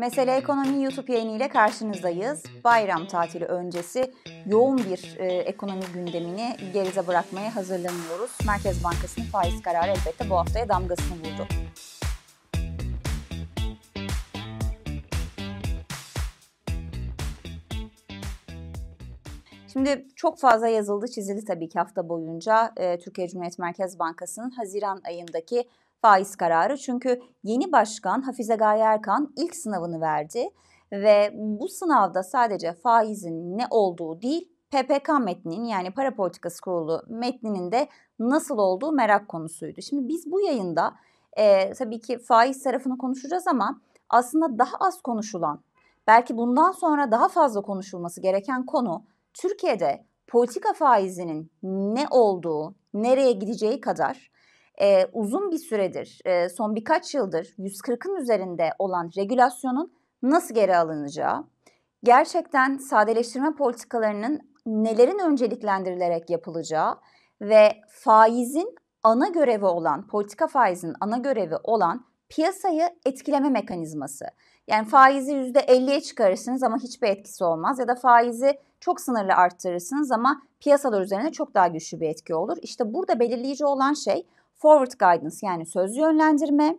Mesele Ekonomi YouTube yayını ile karşınızdayız. Bayram tatili öncesi yoğun bir e, ekonomi gündemini geride bırakmaya hazırlanıyoruz. Merkez Bankası'nın faiz kararı elbette bu haftaya damgasını vurdu. Şimdi çok fazla yazıldı, çizildi tabii ki hafta boyunca e, Türkiye Cumhuriyet Merkez Bankası'nın Haziran ayındaki faiz kararı. Çünkü yeni başkan Hafize Gaye Erkan ilk sınavını verdi ve bu sınavda sadece faizin ne olduğu değil, PPK metninin yani para politikası kurulu metninin de nasıl olduğu merak konusuydu. Şimdi biz bu yayında e, tabii ki faiz tarafını konuşacağız ama aslında daha az konuşulan, belki bundan sonra daha fazla konuşulması gereken konu Türkiye'de politika faizinin ne olduğu, nereye gideceği kadar e, uzun bir süredir, e, son birkaç yıldır 140'ın üzerinde olan regülasyonun nasıl geri alınacağı, gerçekten sadeleştirme politikalarının nelerin önceliklendirilerek yapılacağı ve faizin ana görevi olan, politika faizinin ana görevi olan piyasayı etkileme mekanizması. Yani faizi %50'ye çıkarırsınız ama hiçbir etkisi olmaz ya da faizi çok sınırlı arttırırsınız ama piyasalar üzerine çok daha güçlü bir etki olur. İşte burada belirleyici olan şey forward guidance yani sözlü yönlendirme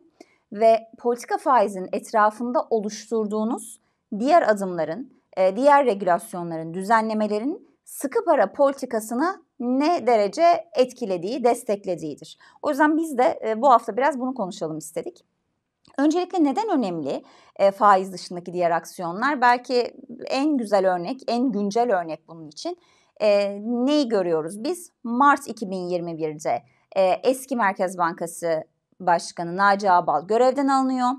ve politika faizin etrafında oluşturduğunuz diğer adımların, e, diğer regülasyonların, düzenlemelerin sıkı para politikasını ne derece etkilediği, desteklediğidir. O yüzden biz de e, bu hafta biraz bunu konuşalım istedik. Öncelikle neden önemli e, faiz dışındaki diğer aksiyonlar? Belki en güzel örnek, en güncel örnek bunun için. E, neyi görüyoruz biz? Mart 2021'de e, eski Merkez Bankası Başkanı Naci Ağbal görevden alınıyor.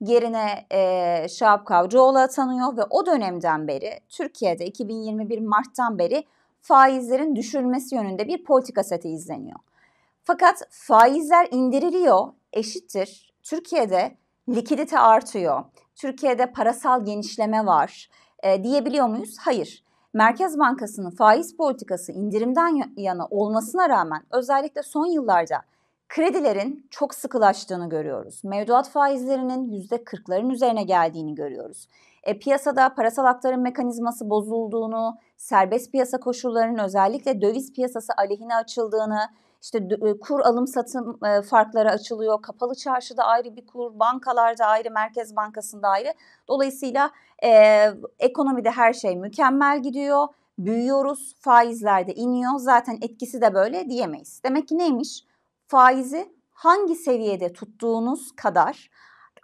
Yerine e, Şahap Kavcıoğlu atanıyor ve o dönemden beri Türkiye'de 2021 Mart'tan beri faizlerin düşürülmesi yönünde bir politika seti izleniyor. Fakat faizler indiriliyor eşittir. Türkiye'de likidite artıyor. Türkiye'de parasal genişleme var e, diyebiliyor muyuz? Hayır. Merkez Bankası'nın faiz politikası indirimden yana olmasına rağmen özellikle son yıllarda kredilerin çok sıkılaştığını görüyoruz. Mevduat faizlerinin %40'ların üzerine geldiğini görüyoruz. E, piyasada parasal aktarım mekanizması bozulduğunu, serbest piyasa koşullarının özellikle döviz piyasası aleyhine açıldığını, işte kur alım satım farkları açılıyor. Kapalı çarşıda ayrı bir kur, bankalarda ayrı, Merkez Bankası'nda ayrı. Dolayısıyla e, ekonomide her şey mükemmel gidiyor. Büyüyoruz, faizler de iniyor. Zaten etkisi de böyle diyemeyiz. Demek ki neymiş? Faizi hangi seviyede tuttuğunuz kadar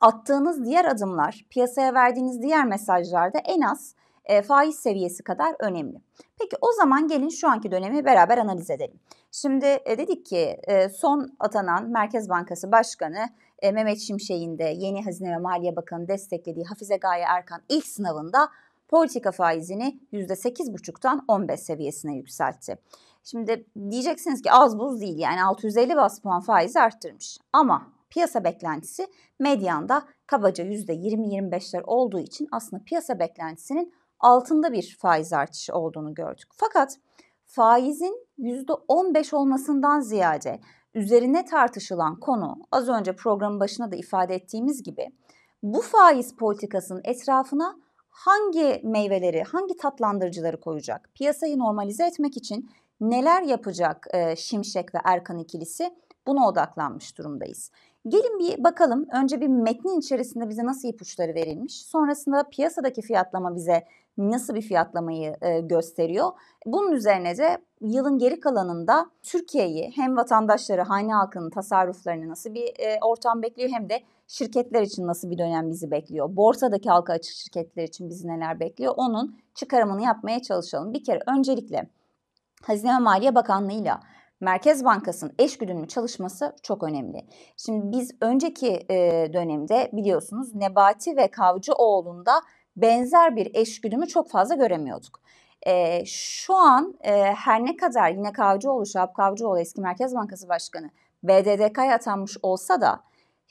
attığınız diğer adımlar, piyasaya verdiğiniz diğer mesajlarda en az e, faiz seviyesi kadar önemli. Peki o zaman gelin şu anki dönemi beraber analiz edelim. Şimdi e, dedik ki e, son atanan Merkez Bankası Başkanı e, Mehmet Şimşek'in de yeni Hazine ve Maliye Bakanı desteklediği Hafize Gaye Erkan ilk sınavında politika faizini %8,5'tan 15 seviyesine yükseltti. Şimdi diyeceksiniz ki az buz değil yani 650 bas puan faizi arttırmış. Ama piyasa beklentisi medyanda kabaca %20-25'ler olduğu için aslında piyasa beklentisinin altında bir faiz artışı olduğunu gördük. Fakat faizin %15 olmasından ziyade üzerine tartışılan konu az önce programın başına da ifade ettiğimiz gibi bu faiz politikasının etrafına hangi meyveleri, hangi tatlandırıcıları koyacak? Piyasayı normalize etmek için neler yapacak Şimşek ve Erkan ikilisi? Buna odaklanmış durumdayız. Gelin bir bakalım. Önce bir metnin içerisinde bize nasıl ipuçları verilmiş. Sonrasında piyasadaki fiyatlama bize nasıl bir fiyatlamayı e, gösteriyor. Bunun üzerine de yılın geri kalanında Türkiye'yi hem vatandaşları, hane halkının tasarruflarını nasıl bir e, ortam bekliyor hem de şirketler için nasıl bir dönem bizi bekliyor. Borsadaki halka açık şirketler için bizi neler bekliyor onun çıkarımını yapmaya çalışalım. Bir kere öncelikle Hazine ve Maliye Bakanlığı'yla Merkez Bankası'nın eş güdümlü çalışması çok önemli. Şimdi biz önceki e, dönemde biliyorsunuz Nebati ve Kavcıoğlu'nda benzer bir eş güdümü çok fazla göremiyorduk. E, şu an e, her ne kadar yine Kavcıoğlu, Şahap Kavcıoğlu eski Merkez Bankası Başkanı BDDK'ya atanmış olsa da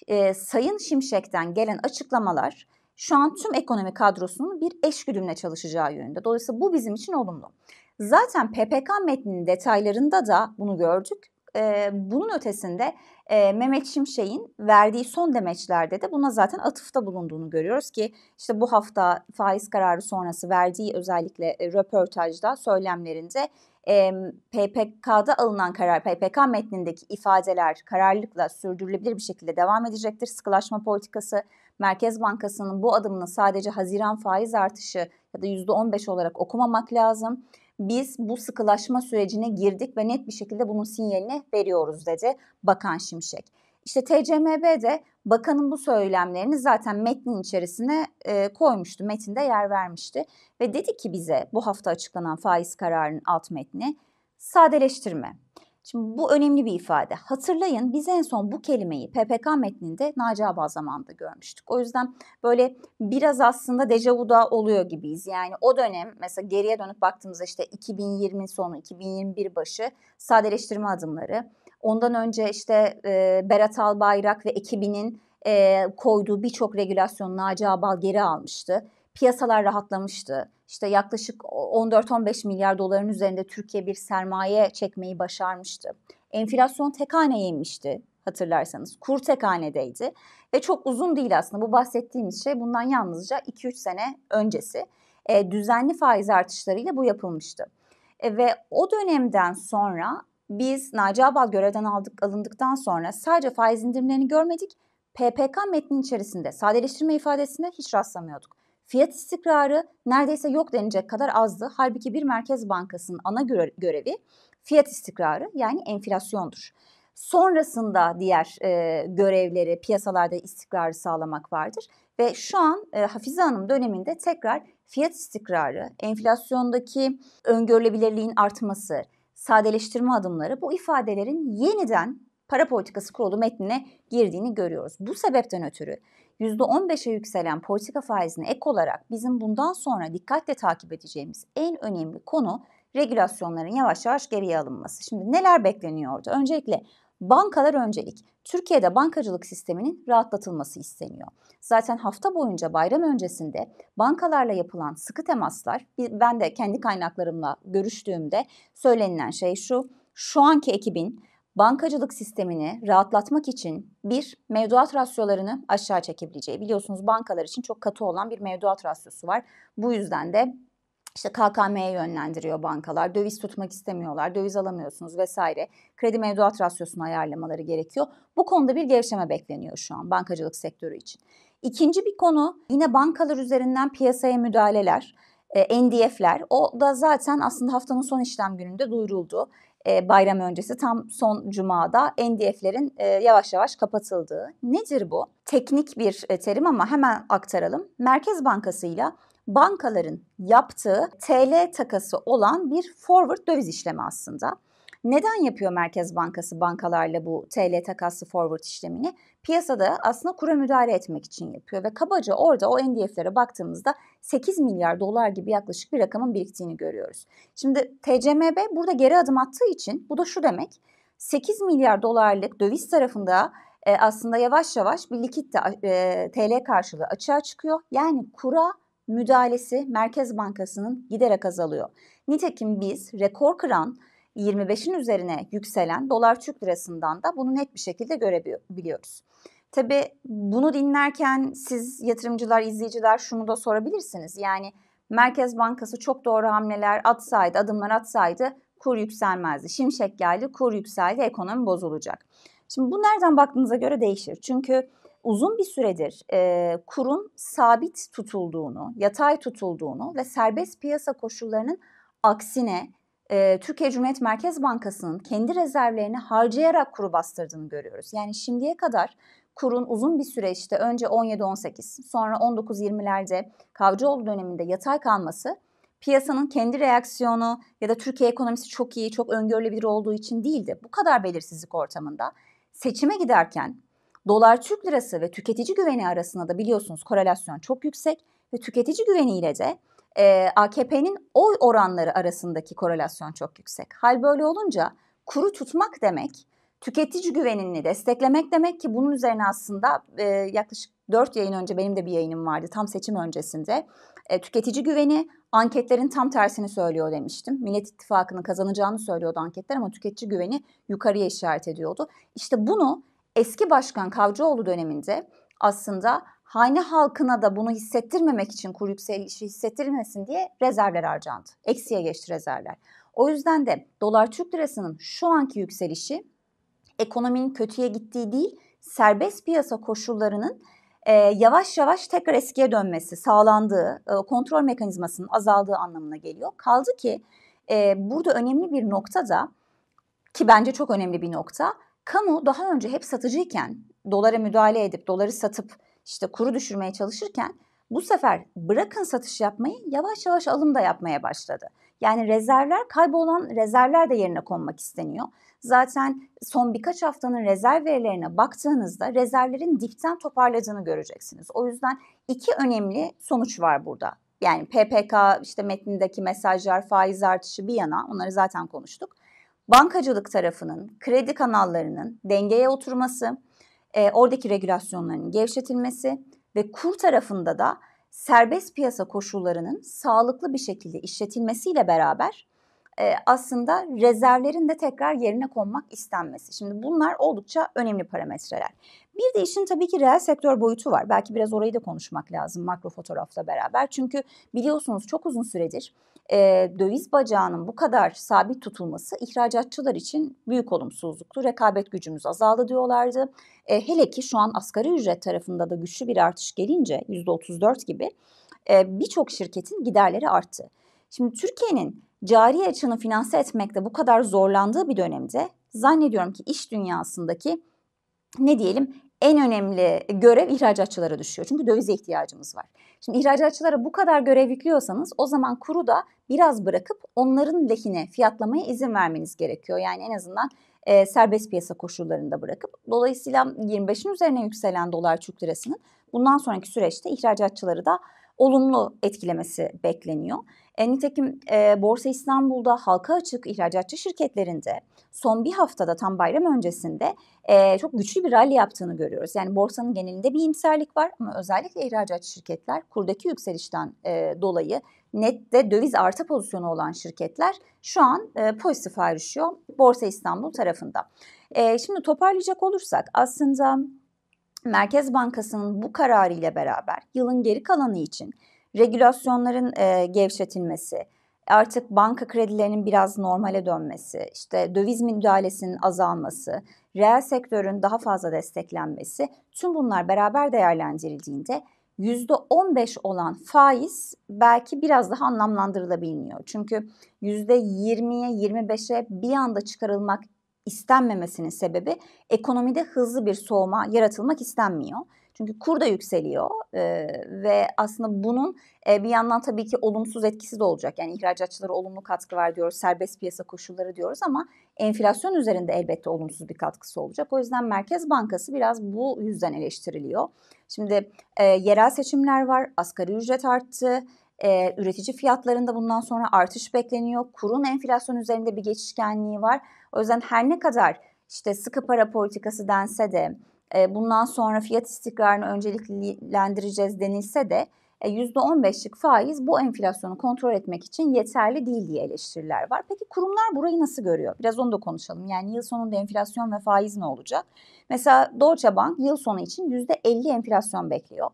e, Sayın Şimşek'ten gelen açıklamalar şu an tüm ekonomi kadrosunun bir eş güdümle çalışacağı yönünde. Dolayısıyla bu bizim için olumlu. Zaten PPK metninin detaylarında da bunu gördük. E, bunun ötesinde e, Mehmet Şimşek'in verdiği son demeçlerde de buna zaten atıfta bulunduğunu görüyoruz ki işte bu hafta faiz kararı sonrası verdiği özellikle e, röportajda söylemlerinde e, PPK'da alınan karar, PPK metnindeki ifadeler kararlılıkla sürdürülebilir bir şekilde devam edecektir. Sıkılaşma politikası, Merkez Bankası'nın bu adımını sadece Haziran faiz artışı ya da %15 olarak okumamak lazım biz bu sıkılaşma sürecine girdik ve net bir şekilde bunun sinyalini veriyoruz dedi Bakan Şimşek. İşte TCMB de bakanın bu söylemlerini zaten metnin içerisine e, koymuştu, metinde yer vermişti ve dedi ki bize bu hafta açıklanan faiz kararının alt metni sadeleştirme. Şimdi bu önemli bir ifade. Hatırlayın biz en son bu kelimeyi PPK metninde Naci Abal zamanında görmüştük. O yüzden böyle biraz aslında dejavuda oluyor gibiyiz. Yani o dönem mesela geriye dönüp baktığımızda işte 2020 sonu, 2021 başı sadeleştirme adımları. Ondan önce işte e, Berat Albayrak ve ekibinin e, koyduğu birçok regülasyon Naci Abal geri almıştı piyasalar rahatlamıştı. İşte yaklaşık 14-15 milyar doların üzerinde Türkiye bir sermaye çekmeyi başarmıştı. Enflasyon tek haneye inmişti hatırlarsanız. Kur tek hanedeydi ve çok uzun değil aslında bu bahsettiğimiz şey bundan yalnızca 2-3 sene öncesi. E, düzenli faiz artışlarıyla bu yapılmıştı. E, ve o dönemden sonra biz Naci Abal görevden aldık, alındıktan sonra sadece faiz indirimlerini görmedik. PPK metnin içerisinde sadeleştirme ifadesine hiç rastlamıyorduk. Fiyat istikrarı neredeyse yok denecek kadar azdı. Halbuki bir merkez bankasının ana görevi fiyat istikrarı yani enflasyondur. Sonrasında diğer e, görevleri piyasalarda istikrarı sağlamak vardır. Ve şu an e, Hafize Hanım döneminde tekrar fiyat istikrarı, enflasyondaki öngörülebilirliğin artması, sadeleştirme adımları bu ifadelerin yeniden para politikası kurulu metnine girdiğini görüyoruz. Bu sebepten ötürü %15'e yükselen politika faizine ek olarak bizim bundan sonra dikkatle takip edeceğimiz en önemli konu regülasyonların yavaş yavaş geriye alınması. Şimdi neler bekleniyordu? Öncelikle bankalar öncelik. Türkiye'de bankacılık sisteminin rahatlatılması isteniyor. Zaten hafta boyunca bayram öncesinde bankalarla yapılan sıkı temaslar, ben de kendi kaynaklarımla görüştüğümde söylenilen şey şu, şu anki ekibin bankacılık sistemini rahatlatmak için bir mevduat rasyolarını aşağı çekebileceği. Biliyorsunuz bankalar için çok katı olan bir mevduat rasyosu var. Bu yüzden de işte KKM'ye yönlendiriyor bankalar. Döviz tutmak istemiyorlar, döviz alamıyorsunuz vesaire. Kredi mevduat rasyosunu ayarlamaları gerekiyor. Bu konuda bir gevşeme bekleniyor şu an bankacılık sektörü için. İkinci bir konu yine bankalar üzerinden piyasaya müdahaleler. E, NDF'ler o da zaten aslında haftanın son işlem gününde duyuruldu e, bayram öncesi tam son cumada NDF'lerin e, yavaş yavaş kapatıldığı. Nedir bu? Teknik bir e, terim ama hemen aktaralım. Merkez Bankası ile bankaların yaptığı TL takası olan bir forward döviz işlemi aslında. Neden yapıyor Merkez Bankası bankalarla bu TL takası forward işlemini? Piyasada aslında kura müdahale etmek için yapıyor ve kabaca orada o NDF'lere baktığımızda 8 milyar dolar gibi yaklaşık bir rakamın biriktiğini görüyoruz. Şimdi TCMB burada geri adım attığı için bu da şu demek 8 milyar dolarlık döviz tarafında e, aslında yavaş yavaş bir likit de e, TL karşılığı açığa çıkıyor. Yani kura müdahalesi Merkez Bankası'nın giderek azalıyor. Nitekim biz rekor kıran 25'in üzerine yükselen dolar Türk lirasından da bunu net bir şekilde görebiliyoruz. Tabi bunu dinlerken siz yatırımcılar, izleyiciler şunu da sorabilirsiniz. Yani Merkez Bankası çok doğru hamleler atsaydı, adımlar atsaydı kur yükselmezdi. Şimşek geldi, kur yükseldi, ekonomi bozulacak. Şimdi bu nereden baktığınıza göre değişir. Çünkü uzun bir süredir e, kurun sabit tutulduğunu, yatay tutulduğunu ve serbest piyasa koşullarının aksine e, Türkiye Cumhuriyet Merkez Bankası'nın kendi rezervlerini harcayarak kuru bastırdığını görüyoruz. Yani şimdiye kadar kurun uzun bir süreçte önce 17-18 sonra 19-20'lerde Kavcıoğlu döneminde yatay kalması piyasanın kendi reaksiyonu ya da Türkiye ekonomisi çok iyi, çok öngörülebilir olduğu için değildi. Bu kadar belirsizlik ortamında seçime giderken dolar Türk lirası ve tüketici güveni arasında da biliyorsunuz korelasyon çok yüksek ve tüketici güveniyle de e, AKP'nin oy oranları arasındaki korelasyon çok yüksek. Hal böyle olunca kuru tutmak demek tüketici güvenini desteklemek demek ki bunun üzerine aslında e, yaklaşık 4 yayın önce benim de bir yayınım vardı tam seçim öncesinde. E, tüketici güveni anketlerin tam tersini söylüyor demiştim. Millet İttifakı'nın kazanacağını söylüyordu anketler ama tüketici güveni yukarıya işaret ediyordu. İşte bunu eski başkan Kavcıoğlu döneminde aslında hane halkına da bunu hissettirmemek için kur yükselişi hissettirmesin diye rezervler harcandı. Eksiye geçti rezervler. O yüzden de dolar Türk lirasının şu anki yükselişi ekonominin kötüye gittiği değil, serbest piyasa koşullarının e, yavaş yavaş tekrar eskiye dönmesi, sağlandığı, e, kontrol mekanizmasının azaldığı anlamına geliyor. Kaldı ki e, burada önemli bir nokta da ki bence çok önemli bir nokta, kamu daha önce hep satıcıyken dolara müdahale edip doları satıp işte kuru düşürmeye çalışırken bu sefer bırakın satış yapmayı yavaş yavaş alım da yapmaya başladı. Yani rezervler kaybolan rezervler de yerine konmak isteniyor. Zaten son birkaç haftanın rezerv verilerine baktığınızda rezervlerin dipten toparladığını göreceksiniz. O yüzden iki önemli sonuç var burada. Yani PPK işte metnindeki mesajlar, faiz artışı bir yana onları zaten konuştuk. Bankacılık tarafının, kredi kanallarının dengeye oturması, e, oradaki regülasyonların gevşetilmesi ve kur tarafında da serbest piyasa koşullarının sağlıklı bir şekilde işletilmesiyle beraber e, aslında rezervlerin de tekrar yerine konmak istenmesi. Şimdi bunlar oldukça önemli parametreler. Bir de işin tabii ki reel sektör boyutu var. Belki biraz orayı da konuşmak lazım makro fotoğrafla beraber. Çünkü biliyorsunuz çok uzun süredir e, döviz bacağının bu kadar sabit tutulması ihracatçılar için büyük olumsuzluktu. Rekabet gücümüz azaldı diyorlardı. E, hele ki şu an asgari ücret tarafında da güçlü bir artış gelince %34 gibi e, birçok şirketin giderleri arttı. Şimdi Türkiye'nin cari açığını finanse etmekte bu kadar zorlandığı bir dönemde zannediyorum ki iş dünyasındaki ne diyelim en önemli görev ihracatçılara düşüyor. Çünkü dövize ihtiyacımız var. Şimdi ihracatçılara bu kadar görev yüklüyorsanız o zaman kuru da biraz bırakıp onların lehine fiyatlamaya izin vermeniz gerekiyor. Yani en azından e, serbest piyasa koşullarında bırakıp. Dolayısıyla 25'in üzerine yükselen dolar Türk lirasının bundan sonraki süreçte ihracatçıları da olumlu etkilemesi bekleniyor. E, nitekim e, Borsa İstanbul'da halka açık ihracatçı şirketlerinde son bir haftada tam bayram öncesinde e, çok güçlü bir rally yaptığını görüyoruz. Yani borsanın genelinde bir imserlik var ama özellikle ihracatçı şirketler kurdaki yükselişten e, dolayı nette döviz artı pozisyonu olan şirketler şu an e, pozitif ayrışıyor Borsa İstanbul tarafında. E, şimdi toparlayacak olursak aslında Merkez Bankası'nın bu kararı ile beraber yılın geri kalanı için regülasyonların e, gevşetilmesi, artık banka kredilerinin biraz normale dönmesi, işte döviz müdahalesinin azalması, reel sektörün daha fazla desteklenmesi tüm bunlar beraber değerlendirildiğinde %15 olan faiz belki biraz daha anlamlandırılabiliyor. Çünkü %20'ye 25'e bir anda çıkarılmak istenmemesinin sebebi ekonomide hızlı bir soğuma yaratılmak istenmiyor. Çünkü kur da yükseliyor e, ve aslında bunun e, bir yandan tabii ki olumsuz etkisi de olacak. Yani ihracatçılara olumlu katkı var diyoruz, serbest piyasa koşulları diyoruz ama enflasyon üzerinde elbette olumsuz bir katkısı olacak. O yüzden Merkez Bankası biraz bu yüzden eleştiriliyor. Şimdi e, yerel seçimler var, asgari ücret arttı. E, üretici fiyatlarında bundan sonra artış bekleniyor. Kurun enflasyon üzerinde bir geçişkenliği var. O yüzden her ne kadar işte sıkı para politikası dense de e, bundan sonra fiyat istikrarını önceliklendireceğiz denilse de %15'lik e, faiz bu enflasyonu kontrol etmek için yeterli değil diye eleştiriler var. Peki kurumlar burayı nasıl görüyor? Biraz onu da konuşalım. Yani yıl sonunda enflasyon ve faiz ne olacak? Mesela Deutsche Bank yıl sonu için %50 enflasyon bekliyor.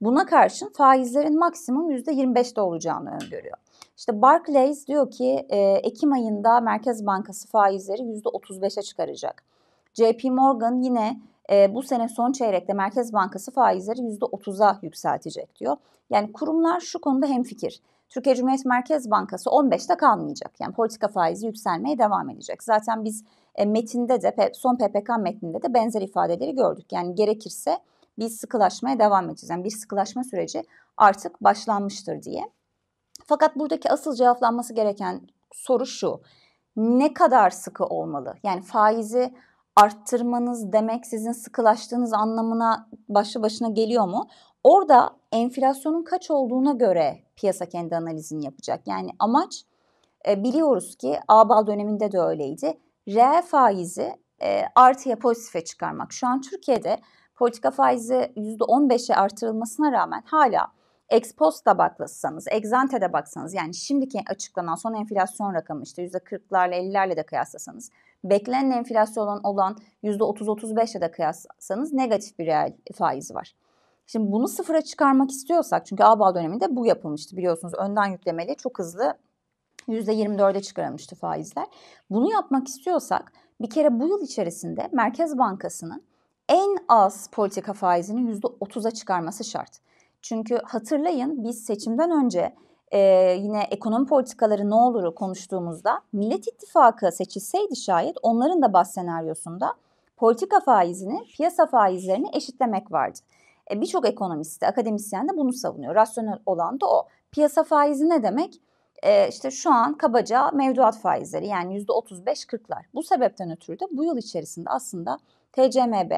Buna karşın faizlerin maksimum %25'te olacağını öngörüyor. İşte Barclays diyor ki e, Ekim ayında Merkez Bankası faizleri %35'e çıkaracak. JP Morgan yine e, bu sene son çeyrekte Merkez Bankası faizleri %30'a yükseltecek diyor. Yani kurumlar şu konuda hemfikir. Türkiye Cumhuriyet Merkez Bankası 15'te kalmayacak. Yani politika faizi yükselmeye devam edecek. Zaten biz e, metinde de son PPK metninde de benzer ifadeleri gördük. Yani gerekirse biz sıkılaşmaya devam edeceğiz. Yani bir sıkılaşma süreci artık başlanmıştır diye. Fakat buradaki asıl cevaplanması gereken soru şu. Ne kadar sıkı olmalı? Yani faizi arttırmanız demek sizin sıkılaştığınız anlamına başlı başına geliyor mu? Orada enflasyonun kaç olduğuna göre piyasa kendi analizini yapacak. Yani amaç e, biliyoruz ki ABAL döneminde de öyleydi. Reel faizi e, artıya pozitife çıkarmak. Şu an Türkiye'de politika faizi %15'e artırılmasına rağmen hala Exposta baksanız, Exante'de baksanız yani şimdiki açıklanan son enflasyon rakamı işte %40'larla 50'lerle de kıyaslasanız beklenen enflasyon olan %30-35'le de kıyaslasanız negatif bir reel faiz var. Şimdi bunu sıfıra çıkarmak istiyorsak çünkü ABAL döneminde bu yapılmıştı biliyorsunuz önden yüklemeli çok hızlı %24'e çıkarılmıştı faizler. Bunu yapmak istiyorsak bir kere bu yıl içerisinde Merkez Bankası'nın en az politika faizini %30'a çıkarması şart. Çünkü hatırlayın biz seçimden önce e, yine ekonomi politikaları ne oluru konuştuğumuzda Millet İttifakı seçilseydi şayet onların da bas senaryosunda politika faizini piyasa faizlerini eşitlemek vardı. E, Birçok ekonomist de akademisyen de bunu savunuyor. Rasyonel olan da o. Piyasa faizi ne demek? E, işte şu an kabaca mevduat faizleri yani %35-40'lar. Bu sebepten ötürü de bu yıl içerisinde aslında TCMB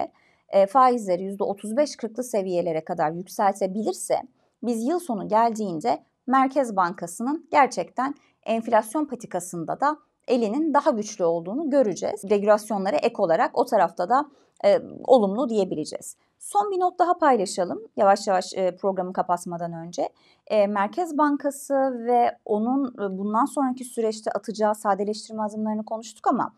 e, faizleri %35-40'lı seviyelere kadar yükseltebilirse biz yıl sonu geldiğinde Merkez Bankası'nın gerçekten enflasyon patikasında da elinin daha güçlü olduğunu göreceğiz. Regülasyonlara ek olarak o tarafta da e, olumlu diyebileceğiz. Son bir not daha paylaşalım yavaş yavaş e, programı kapatmadan önce. E, Merkez Bankası ve onun e, bundan sonraki süreçte atacağı sadeleştirme adımlarını konuştuk ama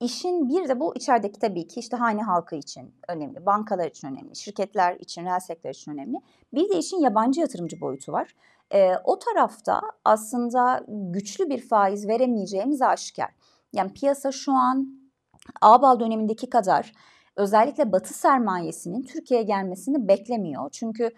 İşin bir de bu içerideki tabii ki işte hane halkı için önemli, bankalar için önemli, şirketler için, reel sektör için önemli. Bir de işin yabancı yatırımcı boyutu var. E, o tarafta aslında güçlü bir faiz veremeyeceğimiz aşikar. Yani piyasa şu an Ağbal dönemindeki kadar özellikle batı sermayesinin Türkiye'ye gelmesini beklemiyor. Çünkü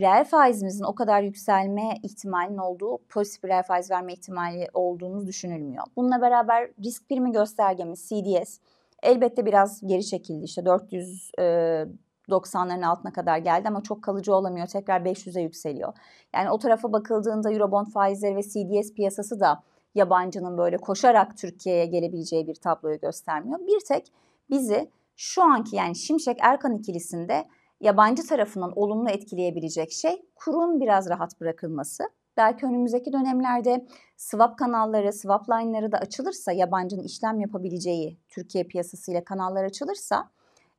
reel faizimizin o kadar yükselme ihtimalinin olduğu, pozitif bir reel faiz verme ihtimali olduğunu düşünülmüyor. Bununla beraber risk primi göstergemiz CDS elbette biraz geri çekildi. İşte 490'ların altına kadar geldi ama çok kalıcı olamıyor. Tekrar 500'e yükseliyor. Yani o tarafa bakıldığında Eurobond faizleri ve CDS piyasası da yabancının böyle koşarak Türkiye'ye gelebileceği bir tabloyu göstermiyor. Bir tek bizi şu anki yani Şimşek Erkan ikilisinde yabancı tarafından olumlu etkileyebilecek şey kurun biraz rahat bırakılması. Belki önümüzdeki dönemlerde swap kanalları, swap line'ları da açılırsa, yabancının işlem yapabileceği Türkiye piyasasıyla kanallar açılırsa,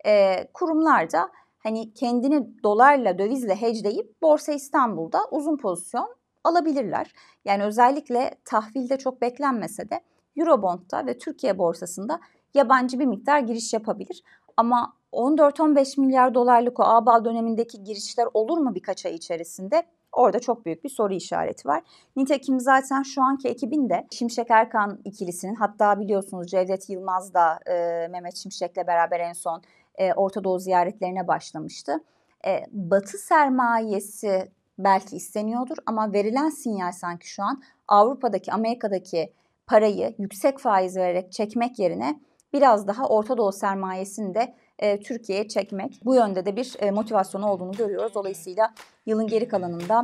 e, kurumlar da hani kendini dolarla, dövizle hedgeleyip Borsa İstanbul'da uzun pozisyon alabilirler. Yani özellikle tahvilde çok beklenmese de Eurobond'da ve Türkiye borsasında yabancı bir miktar giriş yapabilir. Ama 14-15 milyar dolarlık o ABAL dönemindeki girişler olur mu birkaç ay içerisinde? Orada çok büyük bir soru işareti var. Nitekim zaten şu anki ekibin de Şimşek Erkan ikilisinin hatta biliyorsunuz Cevdet Yılmaz da e, Mehmet Şimşek'le beraber en son e, Orta Doğu ziyaretlerine başlamıştı. E, batı sermayesi belki isteniyordur ama verilen sinyal sanki şu an Avrupa'daki, Amerika'daki parayı yüksek faiz vererek çekmek yerine biraz daha Orta Doğu sermayesini de e, Türkiye'ye çekmek. Bu yönde de bir e, motivasyonu olduğunu görüyoruz. Dolayısıyla yılın geri kalanında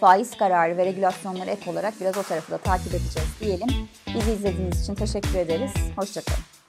faiz kararı ve regülasyonları ek olarak biraz o tarafı da takip edeceğiz diyelim. Bizi izlediğiniz için teşekkür ederiz. Hoşçakalın.